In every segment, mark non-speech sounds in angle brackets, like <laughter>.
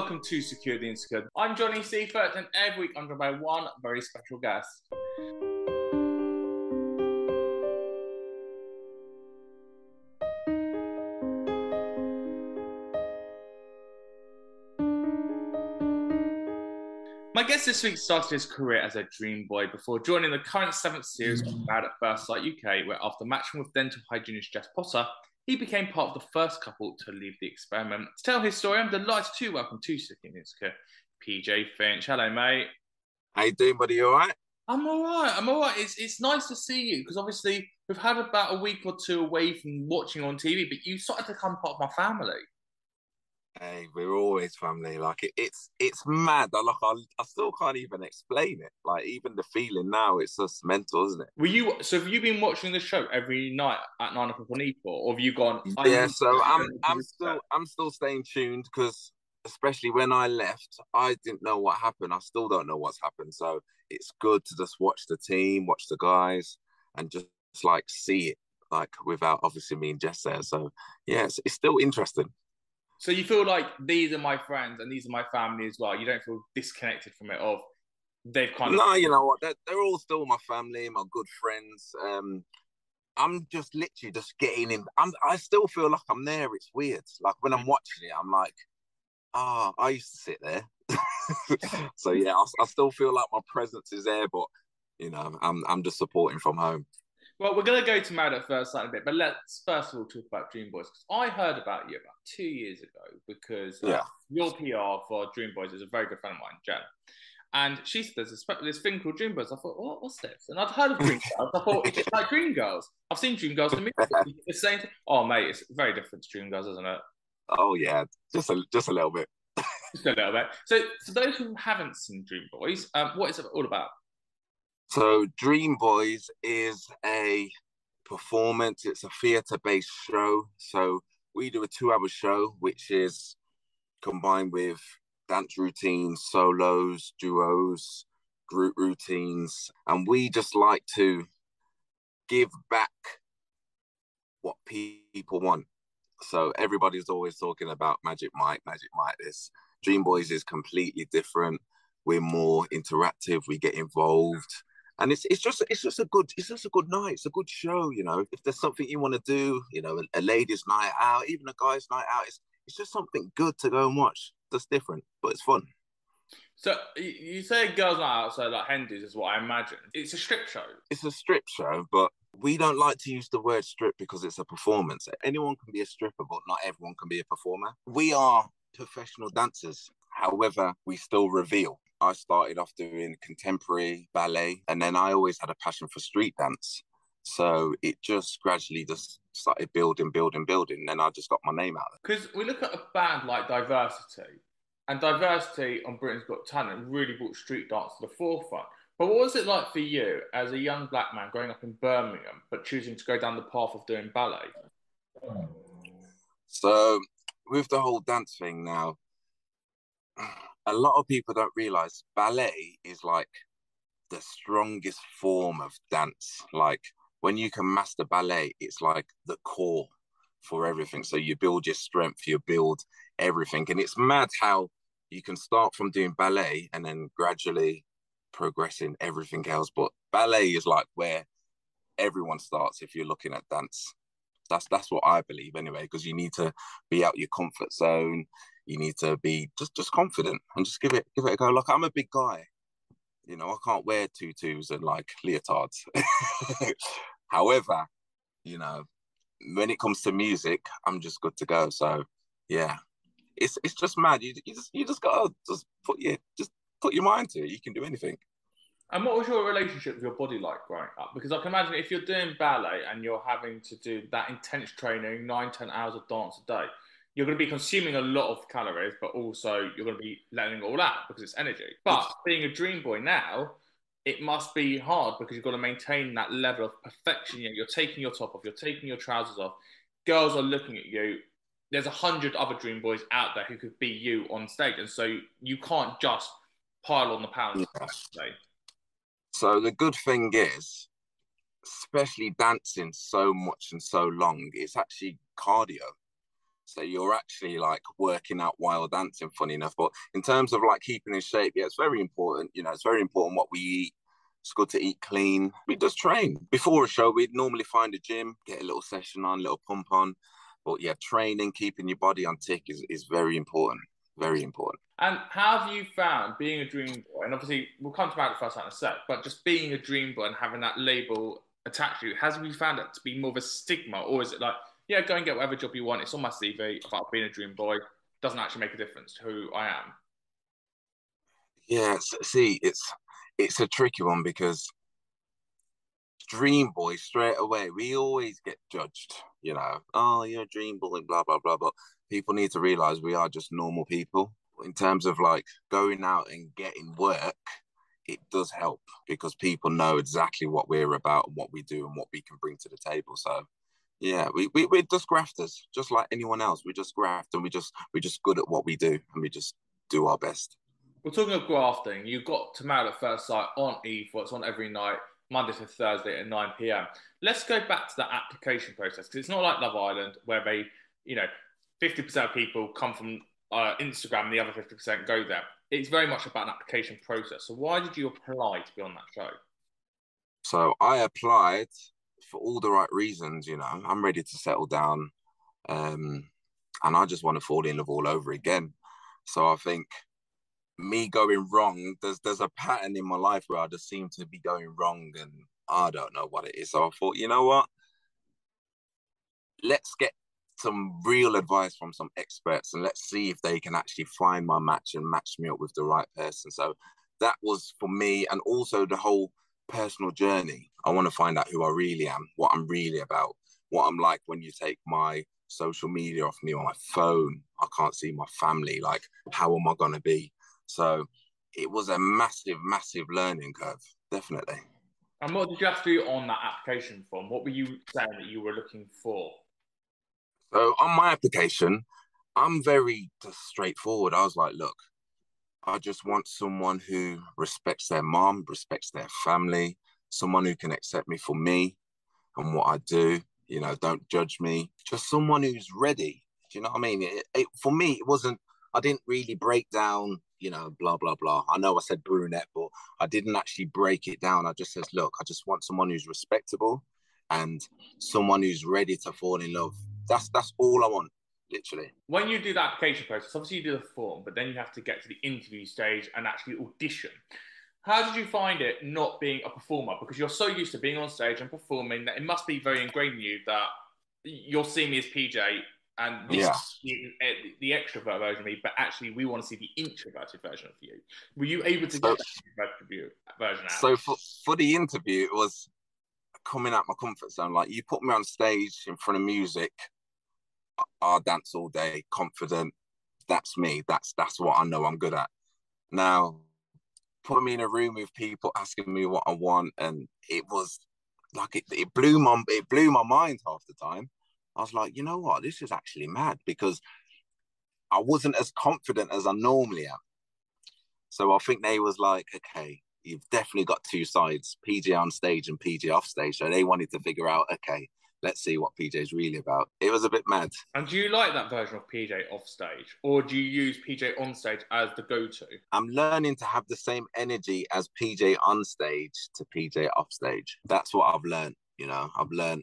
welcome to Secure the Insecure. I'm Johnny Seifert, and every week I'm joined by one very special guest. My guest this week started his career as a dream boy before joining the current seventh series of Married at First Sight UK, where after matching with dental hygienist Jess Potter, he became part of the first couple to leave the experiment. To tell his story, I'm delighted to welcome to the Insecure, PJ Finch. Hello, mate. How you doing, buddy? You all right? I'm all right. I'm all right. It's it's nice to see you because obviously we've had about a week or two away from watching on TV, but you started to become part of my family. Hey, we're always family. Like it, it's it's mad. I like I, I still can't even explain it. Like even the feeling now, it's just mental, isn't it? Were you so? Have you been watching the show every night at nine o'clock on E4, or have you gone? Yeah. So I'm I'm still? I'm still staying tuned because especially when I left, I didn't know what happened. I still don't know what's happened. So it's good to just watch the team, watch the guys, and just like see it like without obviously me and Jess there. So yeah, it's, it's still interesting. So you feel like these are my friends and these are my family as well. You don't feel disconnected from it. Of they've kind of No, you know what? They're, they're all still my family, my good friends. Um, I'm just literally just getting in. I'm. I still feel like I'm there. It's weird. Like when I'm watching it, I'm like, ah, I used to sit there. <laughs> so yeah, I, I still feel like my presence is there, but you know, I'm I'm just supporting from home. Well, we're going to go to Married at First Sight a bit, but let's first of all talk about Dream Boys. Because I heard about you about two years ago because uh, your PR for Dream Boys is a very good friend of mine, Jen. And she said there's a spe- this thing called Dream Boys. I thought, what, what's this? And I'd heard of Dream Girls. I thought, it's like Dream Girls. I've seen Dream Girls in. It's the same thing. Oh, mate, it's very different to Dream Girls, isn't it? Oh yeah, just a just a little bit. Just a little bit. So, for those who haven't seen Dream Boys, um, what is it all about? So Dream Boys is a performance. It's a theatre-based show. So we do a two-hour show, which is combined with dance routines, solos, duos, group routines, and we just like to give back what people want. So everybody's always talking about Magic Mike, Magic Mike. This Dream Boys is completely different. We're more interactive. We get involved and it's it's just it's just a good it's just a good night. It's a good show, you know. If there's something you want to do, you know, a, a ladies' night out, even a guy's night out, it's it's just something good to go and watch. That's different, but it's fun. So, you- say Girls Night Out, so like Hendy's is what I imagine. It's a strip show. It's a strip show, but we don't like to use the word strip because it's a performance. Anyone can be a stripper, but not everyone can be a performer. We are professional dancers. However, we still reveal. I started off doing contemporary ballet, and then I always had a passion for street dance. So it just gradually just started building, building, building. And Then I just got my name out. Of Because we look at a band like Diversity, and Diversity on Britain's Got Talent really brought street dance to the forefront. But what was it like for you as a young black man growing up in Birmingham, but choosing to go down the path of doing ballet? So with the whole dance thing now, a lot of people don't realize ballet is like the strongest form of dance. Like when you can master ballet, it's like the core for everything. So you build your strength, you build everything. And it's mad how you can start from doing ballet and then gradually progressing everything else. But ballet is like where everyone starts if you're looking at dance. That's that's what I believe anyway, because you need to be out your comfort zone. You need to be just just confident and just give it give it a go. Like I'm a big guy. You know, I can't wear tutus and like leotards. <laughs> However, you know, when it comes to music, I'm just good to go. So yeah, it's it's just mad. You, you just you just gotta just put your just put your mind to it. You can do anything. And what was your relationship with your body like growing up? Because I can imagine if you're doing ballet and you're having to do that intense training, nine, ten hours of dance a day, you're going to be consuming a lot of calories, but also you're going to be letting it all out because it's energy. But being a dream boy now, it must be hard because you've got to maintain that level of perfection. You're taking your top off, you're taking your trousers off. Girls are looking at you. There's a hundred other dream boys out there who could be you on stage, and so you can't just pile on the pounds. Yeah. So the good thing is, especially dancing so much and so long, it's actually cardio. So you're actually like working out while dancing, funny enough. But in terms of like keeping in shape, yeah, it's very important. You know, it's very important what we eat. It's good to eat clean. We just train. Before a show, we'd normally find a gym, get a little session on, little pump on. But yeah, training, keeping your body on tick is, is very important. Very important. And how have you found being a dream boy? And obviously, we'll come to that first in a sec, but just being a dream boy and having that label attached to you, has we found it to be more of a stigma, or is it like yeah, go and get whatever job you want. It's on my CV about being a dream boy. Doesn't actually make a difference to who I am. Yes, see, it's it's a tricky one because dream boy straight away we always get judged. You know, oh, you're a dream boy, blah blah blah. But people need to realize we are just normal people. In terms of like going out and getting work, it does help because people know exactly what we're about and what we do and what we can bring to the table. So yeah, we, we we're just grafters, just like anyone else. We just graft and we just we're just good at what we do and we just do our best. We're talking of grafting. You got to Married at First Sight on E4. It's on every night, Monday to Thursday at 9 p.m. Let's go back to that application process because it's not like Love Island where they, you know, 50% of people come from uh, Instagram and the other 50% go there. It's very much about an application process. So why did you apply to be on that show? So I applied for all the right reasons. You know, I'm ready to settle down, um, and I just want to fall in love all over again. So I think me going wrong, there's there's a pattern in my life where I just seem to be going wrong, and I don't know what it is. So I thought, you know what? Let's get some real advice from some experts and let's see if they can actually find my match and match me up with the right person. So that was for me, and also the whole personal journey. I want to find out who I really am, what I'm really about, what I'm like when you take my social media off me on my phone. I can't see my family. Like, how am I going to be? So it was a massive, massive learning curve, definitely. And what did you have to do on that application form? What were you saying that you were looking for? So on my application, I'm very straightforward. I was like, look, I just want someone who respects their mom, respects their family, someone who can accept me for me and what I do. You know, don't judge me. Just someone who's ready. Do you know what I mean? It, it, for me, it wasn't. I didn't really break down. You know, blah blah blah. I know I said brunette, but I didn't actually break it down. I just says, look, I just want someone who's respectable and someone who's ready to fall in love. That's that's all I want literally. When you do the application process, obviously you do the form, but then you have to get to the interview stage and actually audition. How did you find it not being a performer? Because you're so used to being on stage and performing that it must be very ingrained in you that you're seeing me as PJ and this yeah. is the, the, extrovert version of me, but actually we want to see the introverted version of you. Were you able to get so, that version out? So for, for the interview, it was coming out my comfort zone. Like you put me on stage in front of music I'll dance all day, confident. That's me. That's that's what I know I'm good at. Now, put me in a room with people asking me what I want, and it was like it, it blew my it blew my mind half the time. I was like, you know what, this is actually mad because I wasn't as confident as I normally am. So I think they was like, okay, you've definitely got two sides, PJ on stage and PJ off stage. So they wanted to figure out, okay, let's see what PJ is really about. It was a bit mad. And do you like that version of PJ off stage, or do you use PJ on stage as the go-to? I'm learning to have the same energy as PJ on stage to PJ off stage. That's what I've learned. You know, I've learned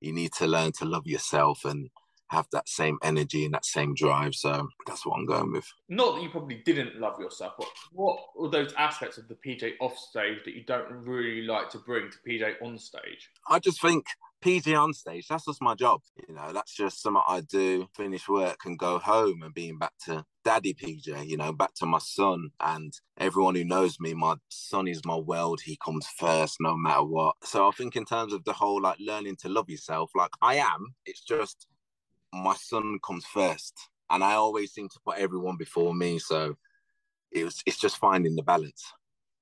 you need to learn to love yourself and have that same energy and that same drive. So that's what I'm going with. Not that you probably didn't love yourself, but what are those aspects of the PJ off stage that you don't really like to bring to PJ on stage? I just think PJ on stage, that's just my job. You know, that's just something I do, finish work and go home and being back to daddy PJ, you know, back to my son. And everyone who knows me, my son is my world. He comes first no matter what. So I think in terms of the whole like learning to love yourself, like I am, it's just my son comes first. And I always seem to put everyone before me. So it was it's just finding the balance.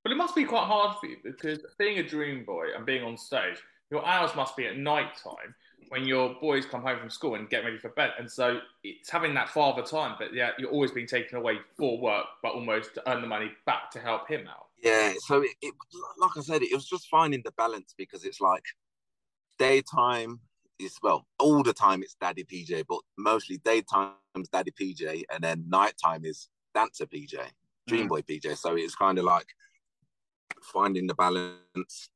But it must be quite hard for you because being a dream boy and being on stage, your hours must be at night time when your boys come home from school and get ready for bed. And so it's having that father time, but yeah, you're always being taken away for work, but almost to earn the money back to help him out. Yeah. So it, it like I said, it was just finding the balance because it's like daytime is well, all the time it's Daddy PJ, but mostly daytime's Daddy PJ, and then nighttime is Dancer PJ, Dream mm. Boy PJ. So it's kind of like finding the balance,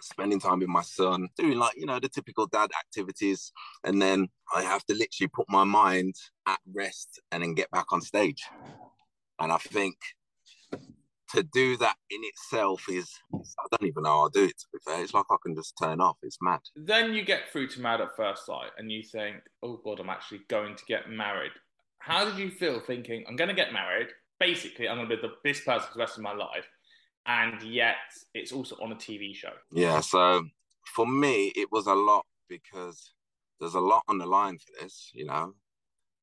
spending time with my son, doing like, you know, the typical dad activities. And then I have to literally put my mind at rest and then get back on stage. And I think to do that in itself is I don't even know how I'll do it to be fair. It's like I can just turn off. It's mad. Then you get through to Married at First Sight and you think, oh God, I'm actually going to get married. How did you feel thinking, I'm gonna get married? Basically, I'm gonna be the, this person for the rest of my life and yet it's also on a TV show. Yeah, so for me, it was a lot because there's a lot on the line for this. You know,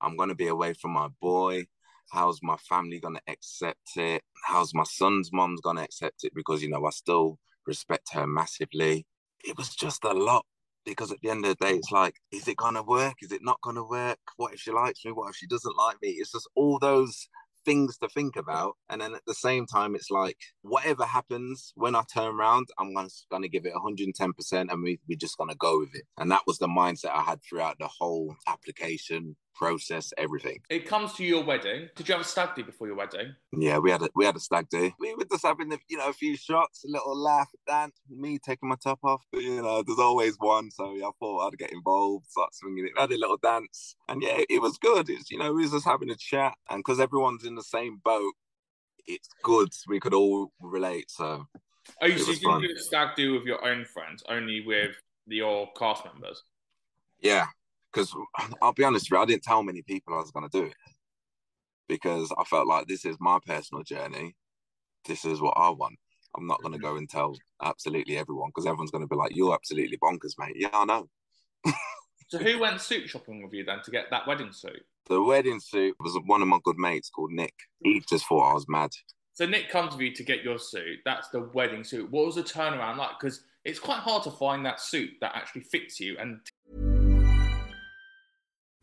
I'm going to be away from my boy. How's my family going to accept it? How's my son's mom's going to accept it? Because, you know, I still respect her massively. It was just a lot because at the end of the day, it's like, is it going to work? Is it not going to work? What if she likes me? What if she doesn't like me? It's just all those things to think about. And then at the same time, it's like whatever happens when I turn around, I'm going to give it 110% and we, we're just going to go with it. And that was the mindset I had throughout the whole application process, everything. It comes to your wedding. Did you have a stag do before your wedding? Yeah, we had a we had a stag do. We were just having you know a few shots, a little laugh, dance. Me taking my top off. But, you know, there's always one, so I thought I'd get involved, start swinging it. We had a little dance, and yeah, it was good. It's you know we was just having a chat, and because everyone's in the same boat, it's good. We could all relate. So. Oh, you so you didn't do a stag do with your own friends, only with your cast members? Yeah, because I'll be honest with you, I didn't tell many people I was going to do it because I felt like this is my personal journey. This is what I want. I'm not going to mm-hmm. go and tell absolutely everyone because everyone's going to be like, "You're absolutely bonkers, mate." Yeah, I know. so, who went suit shopping with you then to get that wedding suit? The wedding suit was one of my good mates called Nick. He just thought I was mad. So Nick comes with you to get your suit. That's the wedding suit. What was the turnaround like? Because it's quite hard to find that suit that actually fits you and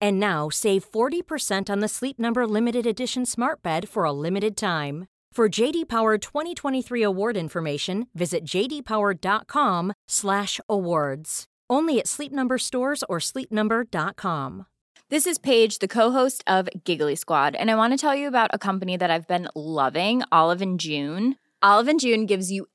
And now save 40% on the Sleep Number limited edition Smart Bed for a limited time. For JD Power 2023 award information, visit jdpower.com/awards. Only at Sleep Number stores or sleepnumber.com. This is Paige, the co-host of Giggly Squad, and I want to tell you about a company that I've been loving, Olive and June. Olive and June gives you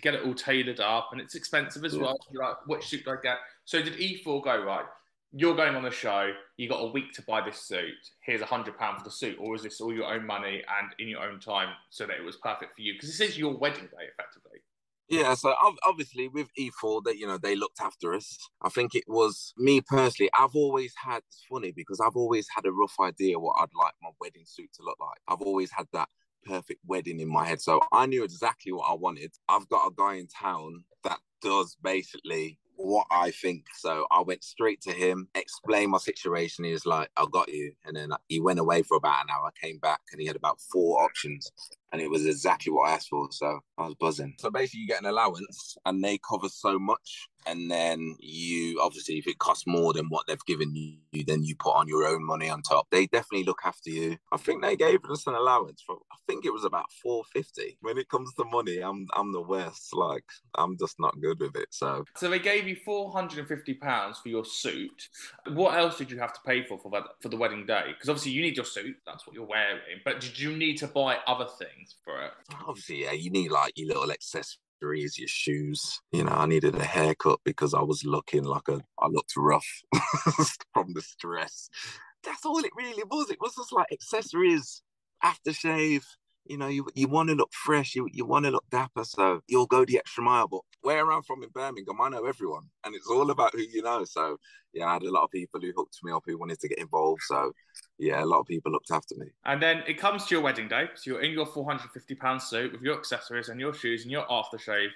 Get it all tailored up, and it's expensive as Yeah. well. You're like, what suit do I get? So did E4 go right? You're going on the show. You got a week to buy this suit. Here's a hundred pound for the suit, or is this all your own money and in your own time, so that it was perfect for you? Because this is your wedding day, effectively. Yeah, so obviously with E4, that you know they looked after us. I think it was me personally. I've always had. It's funny because I've always had a rough idea what I'd like my wedding suit to look like. I've always had that perfect wedding in my head, so I knew exactly what I wanted. I've got a guy in town that does basically what I think. So I went straight to him, explained my situation. He was like, "I got you," and then he went away for about an hour. Came back and he had about four options and it was exactly what I asked for. So I was buzzing. So basically, you get an allowance, and they cover so much, and then you obviously, if it costs more than what they've given you, then you put on your own money on top. They definitely look after you. I think they gave us an allowance for. I think it was about four fifty. When it comes to money, I'm I'm the worst. Like I'm just not good with it. So So they gave you four hundred and fifty pounds for your suit. What else did you have to pay for for that, for the wedding day? Because obviously you need your suit. That's what you're wearing. But did you need to buy other things for it? obviously, yeah, you need like your little accessories, your shoes. You know, I needed a haircut because I was looking like a, I looked rough <laughs> from the stress. That's all it really was. It was just like accessories, aftershave. You know, you you want to look fresh, you you want to look dapper, so you'll go the extra mile. But where I'm from in Birmingham, I know everyone, and it's all about who you know. So yeah, I had a lot of people who hooked me up who wanted to get involved. So yeah, a lot of people looked after me. And then it comes to your wedding day. So you're in your £450 suit with your accessories and your shoes and your aftershave.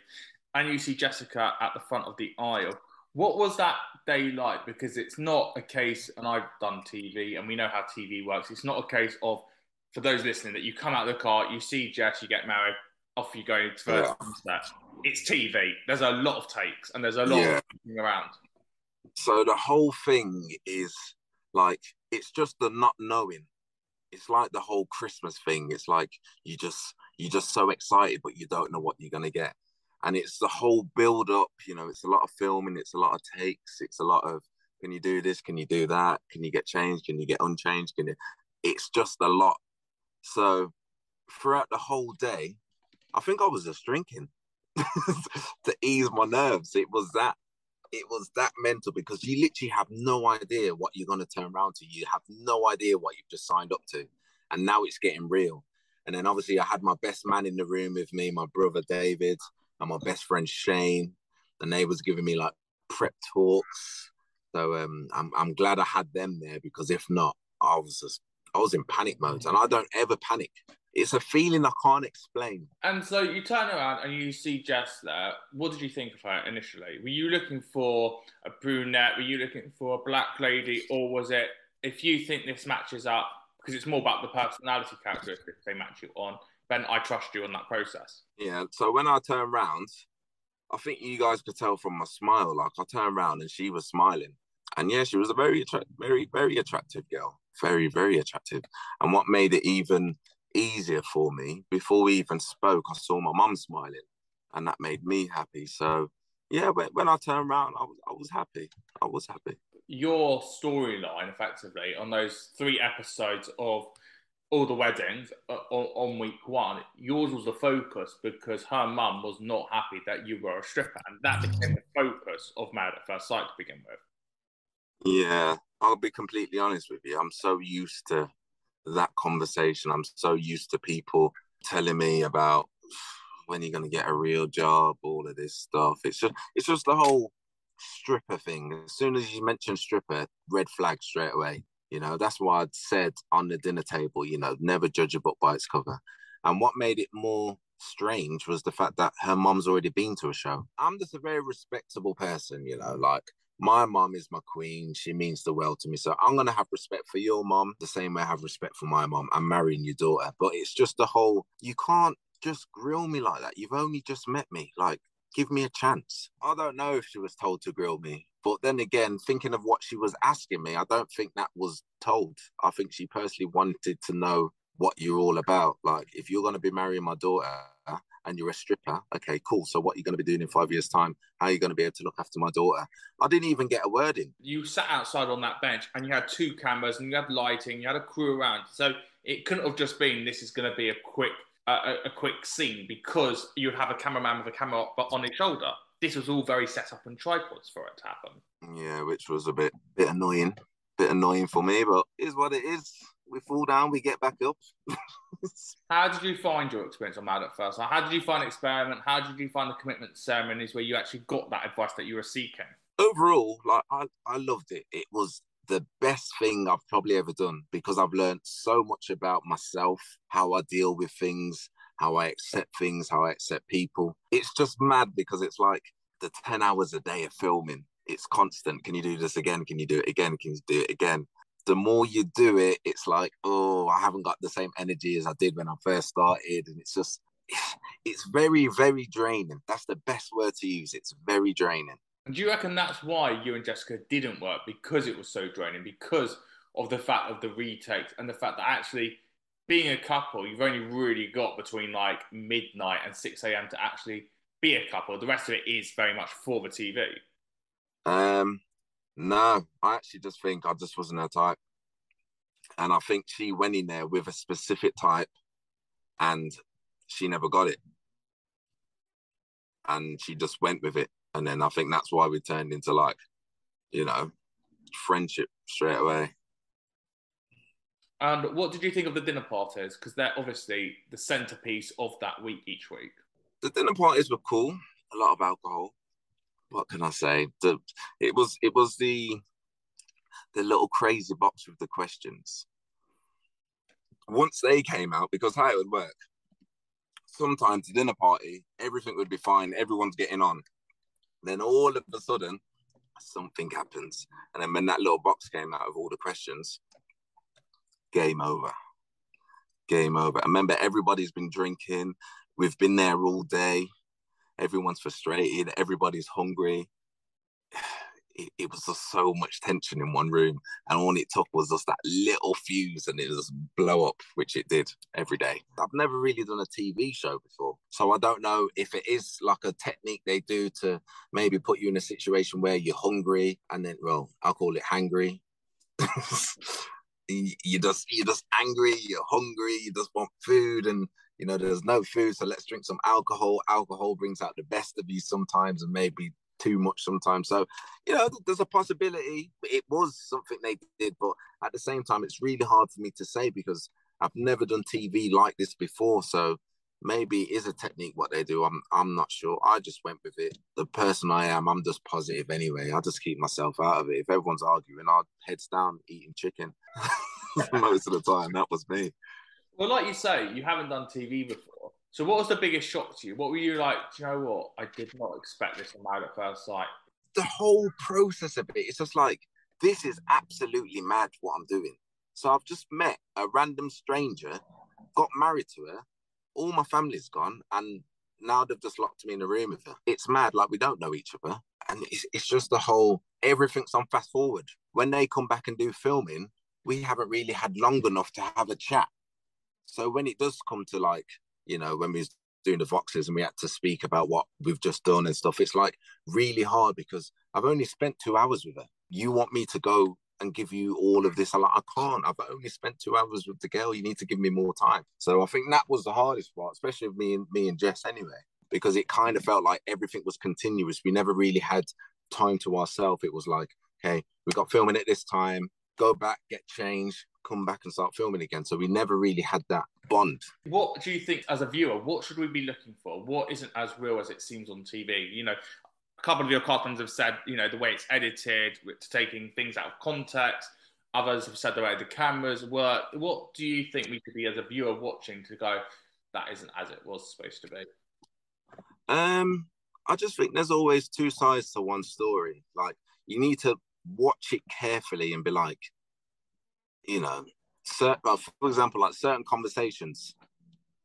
And you see Jessica at the front of the aisle. What was that day like? Because it's not a case, and I've done TV and we know how TV works. It's not a case of, for those listening, that you come out of the car, you see Jess, you get married, off you go to Yeah. sunset. It's TV. There's a lot of takes and there's a lot Yeah. of around. So the whole thing is like it's just the not knowing. It's like the whole Christmas thing. It's like you just you're just so excited, but you don't know what you're gonna get. And it's the whole build up, you know, it's a lot of filming, it's a lot of takes, it's a lot of can you do this? Can you do that? Can you get changed? Can you get unchanged? Can you it's just a lot. So throughout the whole day, I think I was just drinking <laughs> to ease my nerves. It was that it was that mental because you literally have no idea what you're going to turn around to. You have no idea what you've just signed up to. And now it's getting real. And then obviously, I had my best man in the room with me, my brother David, and my best friend Shane. They was giving me like prep talks. So um, I'm, I'm glad I had them there because if not, I was just, I was in panic mode. And I don't ever panic. It's a feeling I can't explain. And so you turn around and you see Jess there. What did you think of her initially? Were you looking for a brunette? Were you looking for a black lady? Or was it, if you think this matches up, because it's more about the personality characteristics they match you on, then I trust you on that process. Yeah. So when I turn around, I think you guys could tell from my smile. Like I turned around and she was smiling, and yeah, she was a very, attra- very, very attractive girl. Very, very attractive. And what made it even easier for me, before we even spoke, I saw my mum smiling, and that made me happy. So yeah, when, when I turned around, I was, I was happy. I was happy. Your storyline, effectively, on those three episodes of all the weddings uh, on, on week one, yours was the focus because her mum was not happy that you were a stripper, and that became the focus of Married at First Sight to begin with. Yeah, I'll be completely honest with you. I'm so used to that conversation. I'm so used to people telling me about when you're gonna get a real job, all of this stuff. It's just it's just the whole stripper thing. As soon as you mention stripper, red flag straight away. You know, that's why I'd said on the dinner table, you know, never judge a book by its cover. And what made it more strange was the fact that her mom's already been to a show. I'm just a very respectable person, you know, like my mom is my queen. She means the world to me. So I'm gonna have respect for your mom the same way I have respect for my mom. I'm marrying your daughter. But it's just the whole you can't just grill me like that. You've only just met me. Like, give me a chance. I don't know if she was told to grill me. But then again, thinking of what she was asking me, I don't think that was told. I think she personally wanted to know what you're all about. Like, if you're going to be marrying my daughter and you're a stripper, okay, cool. So, what are you going to be doing in five years' time? How are you going to be able to look after my daughter? I didn't even get a word in. You sat outside on that bench and you had two cameras and you had lighting, you had a crew around. So, it couldn't have just been this is going to be a quick a, a, quick scene because you'd have a cameraman with a camera but on his shoulder. This was all very set up on tripods for it to happen. Yeah, which was a bit bit annoying, bit annoying for me, but is what it is. We fall down, we get back up. <laughs> How did you find your experience on Married at First? How did you find experiment? How did you find the commitment ceremonies where you actually got that advice that you were seeking? Overall, like I, I loved it. It was the best thing I've probably ever done because I've learned so much about myself, how I deal with things, how I accept things, how I accept people. It's just mad because it's like the 10 hours a day of filming. It's constant. Can you do this again? Can you do it again? Can you do it again? The more you do it, it's like, oh, I haven't got the same energy as I did when I first started. And it's just, <sighs> it's very, very draining. That's the best word to use. It's very draining. And do you reckon that's why you and Jessica didn't work because it was so draining, because of the fact of the retakes and the fact that actually being a couple, you've only really got between like midnight and 6 a.m. to actually be a couple. The rest of it is very much for the TV. Um, no, I actually just think I just wasn't her type. And I think she went in there with a specific type and she never got it. And she just went with it and then I think that's why we turned into like, you know, friendship straight away. And what did you think of the dinner parties? Because they're obviously the centerpiece of that week each week. The dinner parties were cool. A lot of alcohol. What can I say? The it was it was the the little crazy box with the questions. Once they came out, because how it would work, sometimes the dinner party, everything would be fine, everyone's getting on. Then all of a sudden, something happens. And then when that little box came out of all the questions, game over. Game over. I remember everybody's been drinking. We've been there all day. Everyone's frustrated. Everybody's hungry <sighs> it, it, was just so much tension in one room. And all it took was just that little fuse and it just blow up, which it did every day. I've never really done a TV show before. So I don't know if it is like a technique they do to maybe put you in a situation where you're hungry and then, well, I'll call it hangry. <laughs> you just you're just angry, you're hungry, you just want food and you know there's no food so let's drink some alcohol alcohol brings out the best of you sometimes and maybe too much sometimes. So, you know, there's a possibility. It was something they did, but at the same time, it's really hard for me to say because I've never done TV like this before. So maybe it is a technique what they do. I'm I'm not sure. I just went with it. The person I am, I'm just positive anyway. I just keep myself out of it. If everyone's arguing, I'll heads down eating chicken. <laughs> Most of the time, that was me. Well, like you say, you haven't done TV before. So, what was the biggest shock to you? What were you like? Do you know what? I did not expect this on Married at First Sight. The whole process of it, it's just like this is absolutely mad what I'm doing. So I've just met a random stranger, got married to her, all my family's gone, and now they've just locked me in a room with her. It's mad, like we don't know each other. And it's, it's just the whole everything's on fast forward. When they come back and do filming, we haven't really had long enough to have a chat. So when it does come to like you know, when we was doing the Voxes and we had to speak about what we've just done and stuff, it's like really hard because I've only spent two hours with her. You want me to go and give you all of this. I'm like, I can't. I've only spent two hours with the girl. You need to give me more time. So I think that was the hardest part, especially with me and me and Jess anyway, because it kind of felt like everything was continuous. We never really had time to ourselves. It was like, okay, we got filming at this time, go back, get changed, come back and start filming again. So we never really had that bond. What do you think as a viewer? What should we be looking for? What isn't as real as it seems on TV? You know, a couple of your cartoons have said, you know, the way it's edited, it's taking things out of context. Others have said the way the cameras work. What do you think we could be as a viewer watching to go, that isn't as it was supposed to be? Um, I just think there's always two sides to one story. Like you need to watch it carefully and be like, you know, certain, for example, like certain conversations,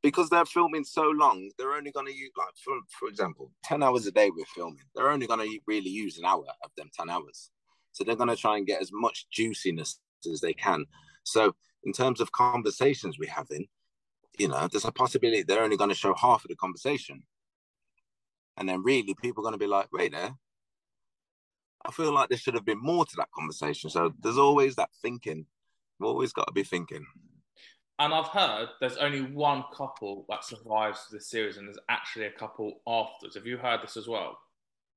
because they're filming so long, they're only going to use, like, for, for example, 10 hours a day we're filming. They're only going to really use an hour of them 10 hours. So they're going to try and get as much juiciness as they can. So, in terms of conversations we're having, you know, there's a possibility they're only going to show half of the conversation. And then really people are going to be like, wait there, I feel like there should have been more to that conversation. So there's always that thinking. We've always got to be thinking. And I've heard there's only one couple that survives the series, and there's actually a couple afterwards. Have you heard this as well?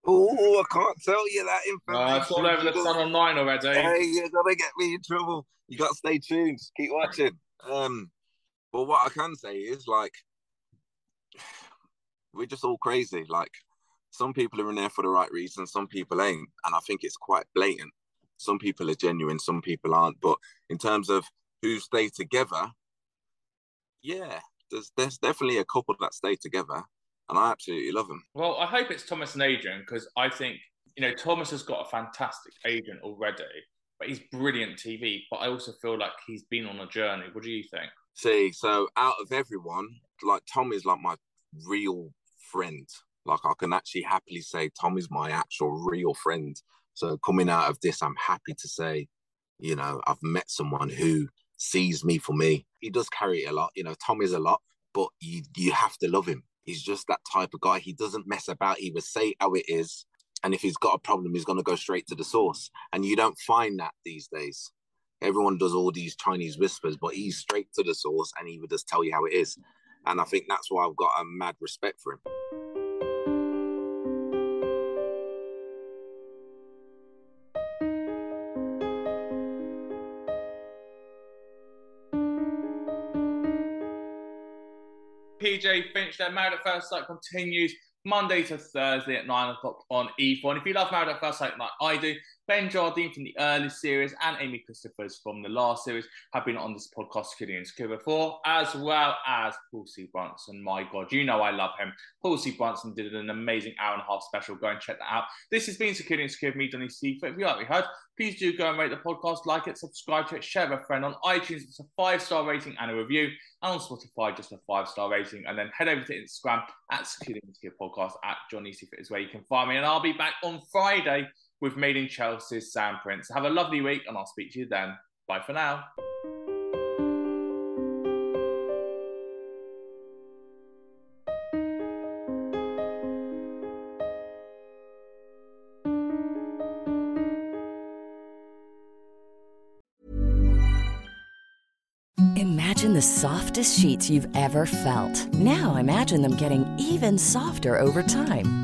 Oh, I can't tell you that information. Uh, it's all over the sun online already. Hey, you're gonna get me in trouble. You got to stay tuned. Keep watching. Um, but what I can say is like, <sighs> we're just all crazy. Like, some people are in there for the right reasons, some people ain't. And I think it's quite blatant. Some people are genuine, some people aren't. But in terms of who stay together, yeah, there's there's definitely a couple that stay together, and I absolutely love them. Well, I hope it's Thomas and Adrian because I think you know Thomas has got a fantastic agent already, but he's brilliant TV. But I also feel like he's been on a journey. What do you think? See, so out of everyone, like Tom is like my real friend. Like I can actually happily say Tom is my actual real friend. So coming out of this, I'm happy to say, you know, I've met someone who sees me for me. He does carry it a lot, you know, Tom is a lot, but you you have to love him. He's just that type of guy. He doesn't mess about. He will say how it is. And if he's got a problem, he's going to go straight to the source. And you don't find that these days. Everyone does all these Chinese whispers, but he's straight to the source and he would just tell you how it is. And I think that's why I've got a mad respect for him. PJ Finch, their Married at First Sight continues Monday to Thursday at 9 o'clock on E4. And if you love Married at First Sight like I do, Ben Jardine from the early series and Amy Christophers from the last series have been on this podcast, Secure the Insecure before, as well as Paul C. Brunson. My God, you know I love him. Paul C. Brunson did an amazing hour and a half special. Go and check that out. This has been Secure the Insecure with me, Donny Seaford. If you like you heard, please do go and rate the podcast, like it, subscribe to it, share with a friend on iTunes. It's a five star rating and a review. And on Spotify, just a five star rating. And then head over to Instagram at Secure the Insecure Podcast at Johnny Seaford is where you can find me. And I'll be back on Friday with Made in Chelsea's Sam Prince. Have a lovely week, and I'll speak to you then. Bye for now. Imagine the softest sheets you've ever felt. Now imagine them getting even softer over time.